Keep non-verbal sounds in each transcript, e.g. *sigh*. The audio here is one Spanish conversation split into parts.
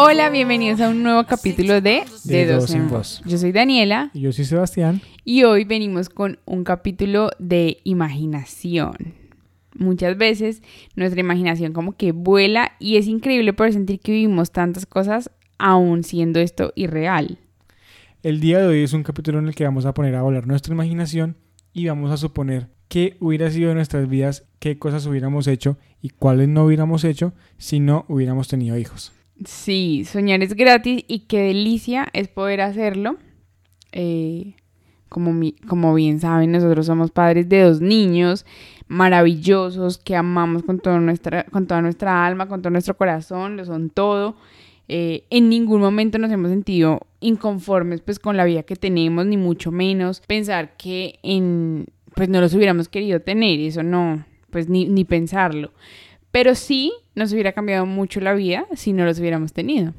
Hola, bienvenidos a un nuevo capítulo de De, Dos en Voz. Yo soy Daniela Y yo soy Sebastián. y hoy venimos con un capítulo de imaginación. Muchas veces nuestra imaginación como que vuela y es increíble poder sentir que vivimos tantas cosas aún siendo esto irreal. El día de hoy es un capítulo en el que vamos a poner a volar nuestra imaginación y vamos a suponer qué hubiera sido de nuestras vidas, qué cosas hubiéramos hecho y cuáles no hubiéramos hecho si no hubiéramos tenido hijos. Sí, soñar es gratis y qué delicia es poder hacerlo. Eh, como, como bien saben, nosotros somos padres de dos niños maravillosos que amamos con, toda nuestra, con toda nuestra alma, con todo nuestro corazón, lo son todo. Eh, en ningún momento nos hemos sentido inconformes pues con la vida que tenemos, ni mucho menos pensar que en pues no los hubiéramos querido tener, eso no, pues ni, ni pensarlo. Pero sí nos hubiera cambiado mucho la vida si no los hubiéramos tenido.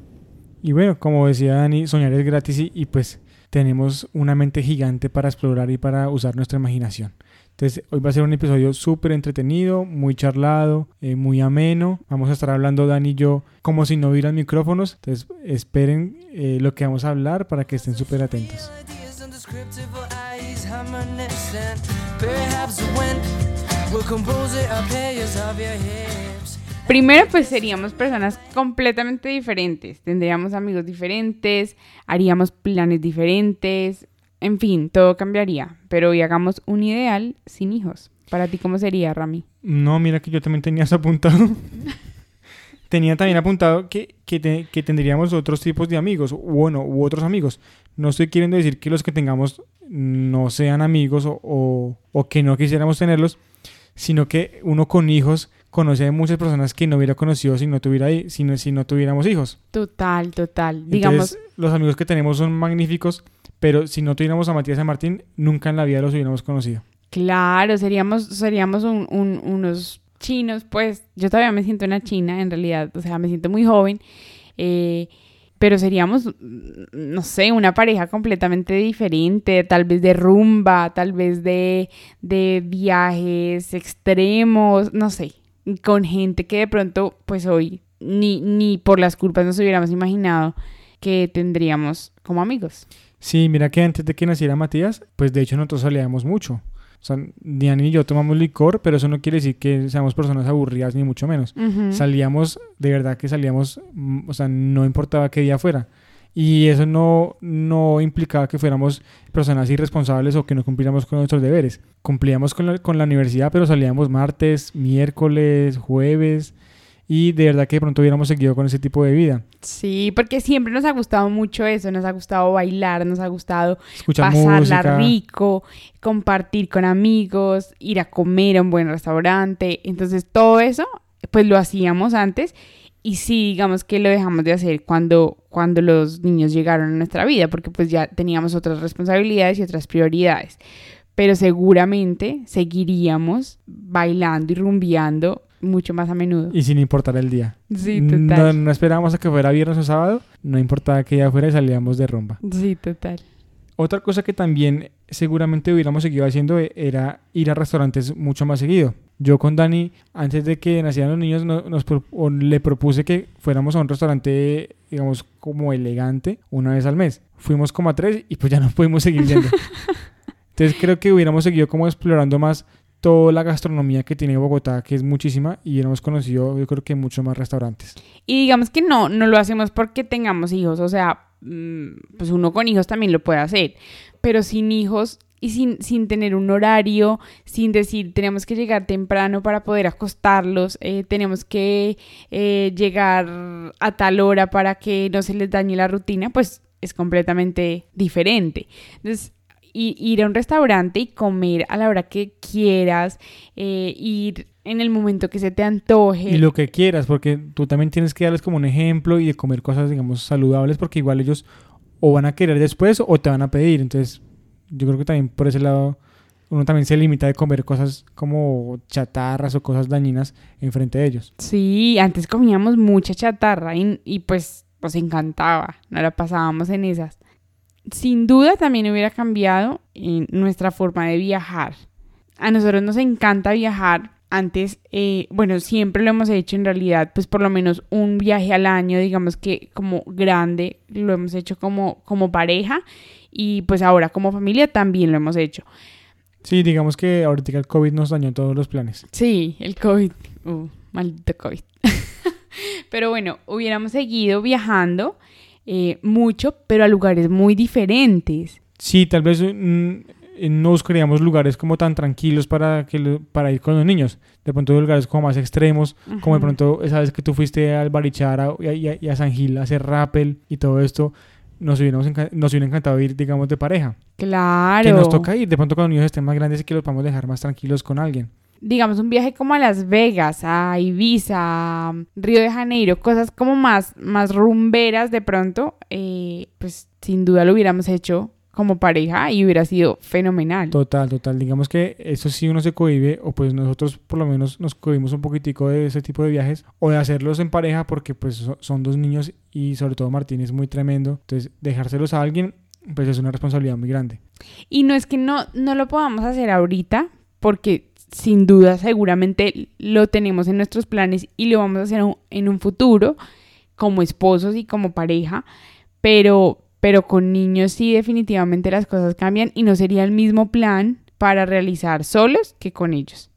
Y bueno, como decía Dani, soñar es gratis y, y pues tenemos una mente gigante para explorar y para usar nuestra imaginación. Entonces, hoy va a ser un episodio súper entretenido, muy charlado, eh, muy ameno. Vamos a estar hablando Dani y yo como si no hubieran micrófonos. Entonces, esperen eh, lo que vamos a hablar para que estén súper atentos. Primero, pues seríamos personas completamente diferentes. Tendríamos amigos diferentes, haríamos planes diferentes. En fin, todo cambiaría. Pero hoy hagamos un ideal sin hijos. Para ti, ¿cómo sería, Rami? No, mira que yo también tenía eso apuntado. *laughs* tenía también apuntado que, que, te- que tendríamos otros tipos de amigos, bueno, u otros amigos. No estoy queriendo decir que los que tengamos no sean amigos o, o- o que no quisiéramos tenerlos, sino que uno con hijos conoce a muchas personas que no hubiera conocido si no, tuviera, si no, si no tuviéramos hijos. Total, total. Digamos, los amigos que tenemos son magníficos, pero si no tuviéramos a Matías y a Martín, nunca en la vida los hubiéramos conocido. claro, seríamos, seríamos un- un- unos chinos, pues yo todavía me siento una china, en realidad, o sea, me siento muy joven. eh, pero seríamos, mm, no sé, una pareja completamente diferente, tal vez de rumba, tal vez de, de viajes extremos, no sé, con gente que de pronto, pues hoy, ni, ni por las culpas nos hubiéramos imaginado que tendríamos como amigos. Sí, mira que antes de que naciera Matías, pues de hecho nosotros salíamos mucho. O sea, Diana y yo tomamos licor, pero eso no quiere decir que seamos personas aburridas, ni mucho menos. Ujú. Salíamos, de verdad que salíamos, mm, o sea, no importaba qué día fuera. Y eso no, no implicaba que fuéramos personas irresponsables o que no cumpliéramos con nuestros deberes. Cumplíamos con la, con la universidad, pero salíamos martes, miércoles, jueves. Y de verdad que de pronto hubiéramos seguido con ese tipo de vida. Sí, porque siempre nos ha gustado mucho eso, nos ha gustado bailar, nos ha gustado Escuchar pasarla música. rico, compartir con amigos, ir a comer a un buen restaurante. Entonces todo eso, pues lo hacíamos antes y sí, digamos que lo dejamos de hacer cuando, cuando los niños llegaron a nuestra vida, porque pues ya teníamos otras responsabilidades y otras prioridades. Pero seguramente seguiríamos bailando y rumbeando mucho más a menudo. Y sin importar el día. Sí, No, total. no esperábamos a que fuera viernes o sábado, no importaba que ya fuera y salíamos de rumba. Sí, total. Otra cosa que también seguramente hubiéramos seguido haciendo e- era ir a restaurantes mucho más seguido. Yo con Dani, antes de que nacieran los niños, no- nos o le propuse que fuéramos a un restaurante, digamos, como elegante, una vez al mes. Fuimos como a tres y pues ya no pudimos seguir yendo. *laughs* Entonces creo que hubiéramos seguido como explorando más toda la gastronomía que tiene Bogotá, que es muchísima, y hubiéramos conocido, yo creo que mucho más restaurantes. Y digamos que no, no lo hacemos porque tengamos hijos, o sea, pues uno con hijos también lo puede hacer, pero sin hijos y sin, sin tener un horario, sin decir tenemos que llegar temprano para poder acostarlos, eh, tenemos que eh, llegar a tal hora para que no se les dañe la rutina, pues es completamente diferente. Entonces, ir a un restaurante y comer a la hora que quieras, eh, ir en el momento que se te antoje. Y lo que quieras, porque tú también tienes que darles como un ejemplo y de comer cosas, digamos, saludables, porque igual ellos o van a querer después o te van a pedir. Entonces, yo creo que también por ese lado uno también se limita de comer cosas como chatarras o cosas dañinas enfrente de ellos. Sí, antes comíamos mucha chatarra y, y pues nos encantaba, no la pasábamos en esas. Sin duda también hubiera cambiado en nuestra forma de viajar. A nosotros nos encanta viajar antes, eh, bueno, siempre lo hemos hecho en realidad, pues por lo menos un viaje al año, digamos que como grande, lo hemos hecho como, como pareja y pues ahora como familia también lo hemos hecho. Sí, digamos que ahorita el COVID nos dañó todos los planes. Sí, el COVID, uh, maldito COVID. *laughs* pero bueno, hubiéramos seguido viajando eh, mucho, pero a lugares muy diferentes. Sí, tal vez mm, no buscaríamos lugares como tan tranquilos para, que lo- para ir con los niños. De pronto lugares como más extremos, como de pronto esa vez que tú fuiste al Barichara y a, y a- y a San Gil a hacer rappel y todo esto, nos, hubiéramos nos hubiera encantado ir, digamos, de pareja. Claro. Que nos toca ir, de pronto cuando los niños estén más grandes y que los podamos dejar más tranquilos con alguien. Digamos, un viaje como a Las Vegas, a Ibiza, a Río de Janeiro, cosas como más, más rumberas de pronto, eh, pues sin duda lo hubiéramos hecho como pareja y hubiera sido fenomenal. Total, total. Digamos que eso sí uno se cohibe, o pues nosotros por lo menos nos cohibimos un poquitico de ese tipo de viajes, o de hacerlos en pareja, porque pues so- son dos niños y sobre todo Martín es muy tremendo. Entonces, dejárselos a alguien, pues es una responsabilidad muy grande. Y no es que no, no lo podamos hacer ahorita, porque sin duda seguramente lo tenemos en nuestros planes y lo vamos a hacer en un futuro como esposos y como pareja, pero, pero con niños sí definitivamente las cosas cambian y no sería el mismo plan para realizar solos que con ellos.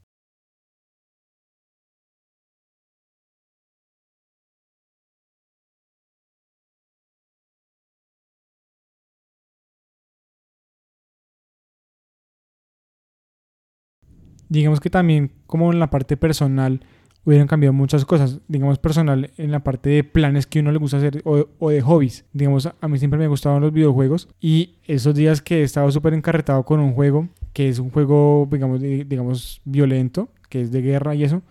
Digamos que también como en la parte personal hubieran cambiado muchas cosas. Digamos personal en la parte de planes que uno le gusta hacer o, de hobbies. Digamos, a mí siempre me gustaban los videojuegos y esos días que he estado súper encarretado con un juego, que es un juego, digamos, digamos, violento, que es de guerra y eso,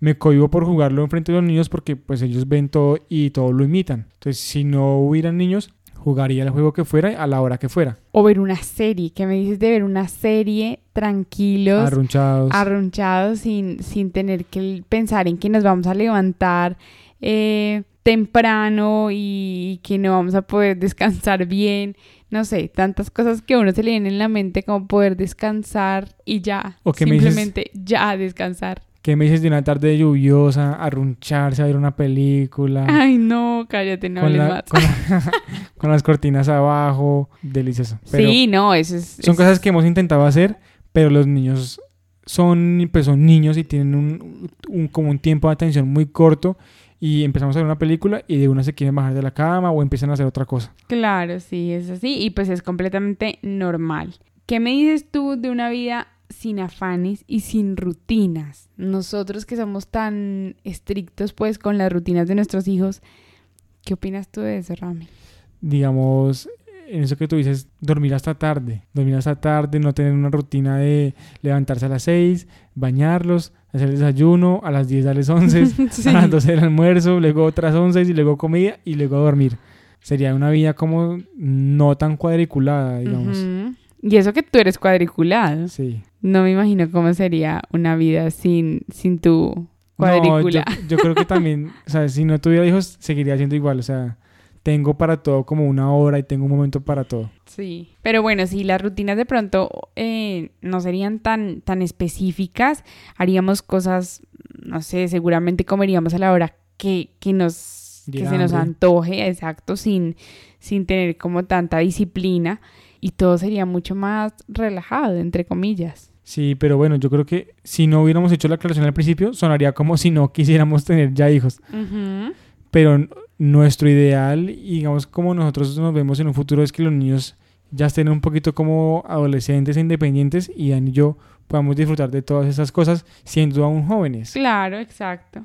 me cohibo por jugarlo enfrente de los niños porque pues ellos ven todo y todo lo imitan. Entonces, si no hubieran niños, jugaría el juego que fuera a la hora que fuera. O ver una serie, ¿qué me dices de ver una serie tranquilos? Arrunchados. arrunchados sin, sin tener que pensar en que nos vamos a levantar eh, temprano y que no vamos a poder descansar bien. No sé, tantas cosas que a uno se le vienen en la mente como poder descansar y ya. O que me dices- simplemente ya descansar. ¿Qué me dices de una tarde lluviosa, arruncharse a ver una película? Ay, no, cállate, no con, hables la- más. con la- *laughs* *laughs* con las cortinas abajo, delicioso. Pero sí, no, eso es... son cosas que hemos intentado hacer, pero los niños son, pues son niños y tienen un, un- como un tiempo de atención muy corto y empezamos a ver una película y de una se quieren bajar de la cama o empiezan a hacer otra cosa. Claro, sí, es así y pues es completamente normal. ¿Qué me dices tú de una vida sin afanes y sin rutinas? Nosotros que somos tan estrictos pues con las rutinas de nuestros hijos, ¿qué opinas tú de eso, Rami? digamos, en eso que tú dices, dormir hasta tarde, dormir hasta tarde, no tener una rutina de levantarse a las 6, bañarlos, hacer el desayuno, a las 10 darles 11, *laughs* Sí. a las 12 del almuerzo, luego otras 11 y luego comida y luego dormir. Sería una vida como no tan cuadriculada, digamos. Ujú. Y eso que tú eres cuadriculado. Sí. No me imagino cómo sería una vida sin, sin tu No, yo, cuadrícula. *laughs* yo creo que también, o sea, si no tuviera hijos, seguiría siendo igual. O sea, tengo para todo como una hora y tengo un momento para todo. Sí, pero bueno, si las rutinas de pronto eh, no serían tan, tan específicas, haríamos cosas, no sé, seguramente comeríamos a la hora que, que nos, que se nos antoje, exacto, sin, sin tener como tanta disciplina y todo sería mucho más relajado, entre comillas. Sí, pero bueno, yo creo que si no hubiéramos hecho la aclaración al principio, sonaría como si no quisiéramos tener ya hijos. Pero nuestro ideal, y digamos como nosotros nos vemos en un futuro, es que los niños ya estén un poquito como adolescentes e independientes y Dan y yo podamos disfrutar de todas esas cosas siendo aún jóvenes. Claro, exacto.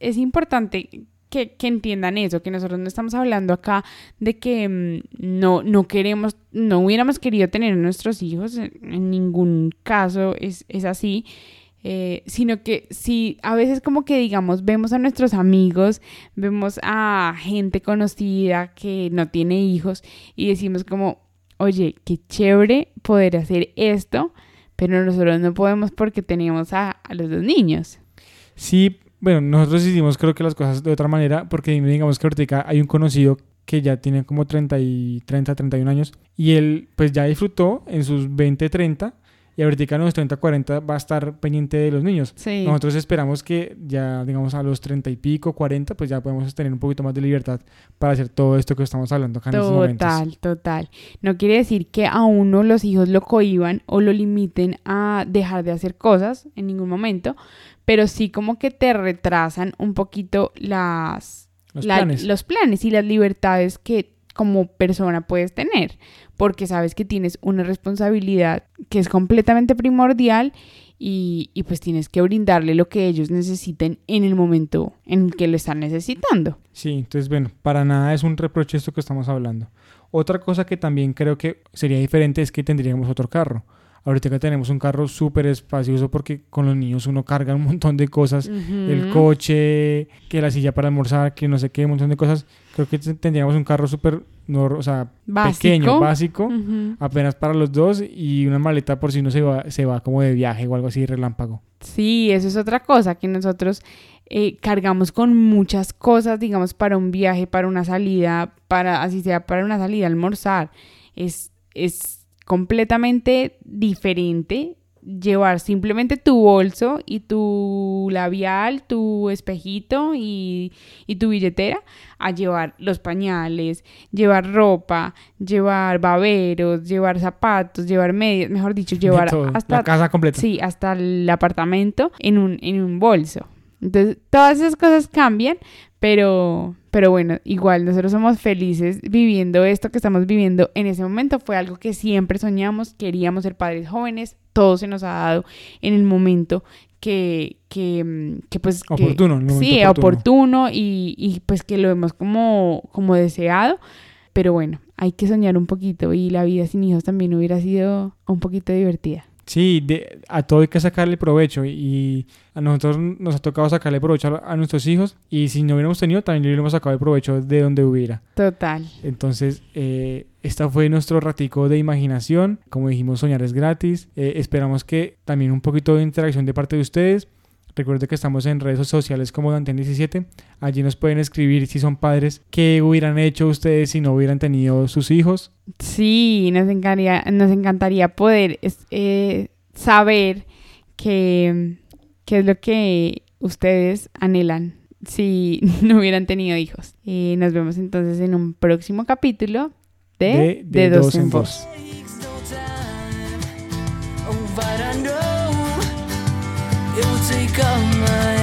Es importante que, que entiendan eso, que nosotros no estamos hablando acá de que mm, no, no queremos, no hubiéramos querido tener nuestros hijos, en, en ningún caso es, es así, eh, sino que si a veces como que digamos vemos a nuestros amigos, vemos a gente conocida que no tiene hijos y decimos como, oye, qué chévere poder hacer esto, pero nosotros no podemos porque tenemos a, a los dos niños. Sí, bueno, nosotros hicimos creo que las cosas de otra manera, porque digamos que ahorita hay un conocido que ya tiene como 30, y, 30, 31 años, y él pues ya disfrutó en sus 20, 30, y ahorita a los 30, 40 va a estar pendiente de los niños. Sí. Nosotros esperamos que ya, digamos, a los 30 y pico, 40, pues ya podemos tener un poquito más de libertad para hacer todo esto que estamos hablando acá en estos momentos. Total, total. No quiere decir que a uno los hijos lo cohiban o lo limiten a dejar de hacer cosas en ningún momento, pero sí como que te retrasan un poquito las, Los la- planes. los planes y las libertades que como persona puedes tener, porque sabes que tienes una responsabilidad que es completamente primordial y, y pues tienes que brindarle lo que ellos necesiten en el momento en que lo están necesitando. Sí, entonces bueno, para nada es un reproche esto que estamos hablando. Otra cosa que también creo que sería diferente es que tendríamos otro carro. Ahorita que tenemos un carro súper espacioso porque con los niños uno carga un montón de cosas. El coche, que la silla para almorzar, que no sé qué, un montón de cosas. Creo que tendríamos un carro súper, no, o sea, Básico. pequeño, básico, apenas para los dos y una maleta por si uno se va, se va como de viaje o algo así relámpago. Sí, eso es otra cosa que nosotros eh, cargamos con muchas cosas, digamos, para un viaje, para una salida, para así sea para una salida almorzar. Es, es completamente diferente llevar simplemente tu bolso y tu labial, tu espejito y, y tu billetera a llevar los pañales, llevar ropa, llevar baberos, llevar zapatos, llevar medias, mejor dicho, llevar todo, hasta la casa completa. Sí, hasta el apartamento en un, en un bolso. Entonces, todas esas cosas cambian, pero, pero bueno, igual nosotros somos felices viviendo esto que estamos viviendo en ese momento. Fue algo que siempre soñamos, queríamos ser padres jóvenes, todo se nos ha dado en el momento que, que, mm, que pues... que- Oportuno, el momento sí, oportuno. oportuno y, y pues que lo hemos como, como deseado. Pero bueno, hay que soñar un poquito y la vida sin hijos también hubiera sido un poquito divertida. Sí, de- a todo hay que sacarle provecho y a nosotros nos ha tocado sacarle provecho a, nuestros hijos y si no hubiéramos tenido también le hubiéramos sacado el provecho de donde hubiera. Total. Entonces, eh, esta fue nuestro ratico de imaginación. Como dijimos, soñar es gratis. Eh, esperamos que también un poquito de interacción de parte de ustedes. Recuerden que estamos en redes sociales como Danten17. Allí nos pueden escribir si son padres, qué hubieran hecho ustedes si no hubieran tenido sus hijos. Sí, nos encantaría, nos encantaría poder eh, saber qué, es lo que ustedes anhelan si *laughs* no hubieran tenido hijos. Eh, nos vemos entonces en un próximo capítulo de, De- de Dos en Voz. 我最高爱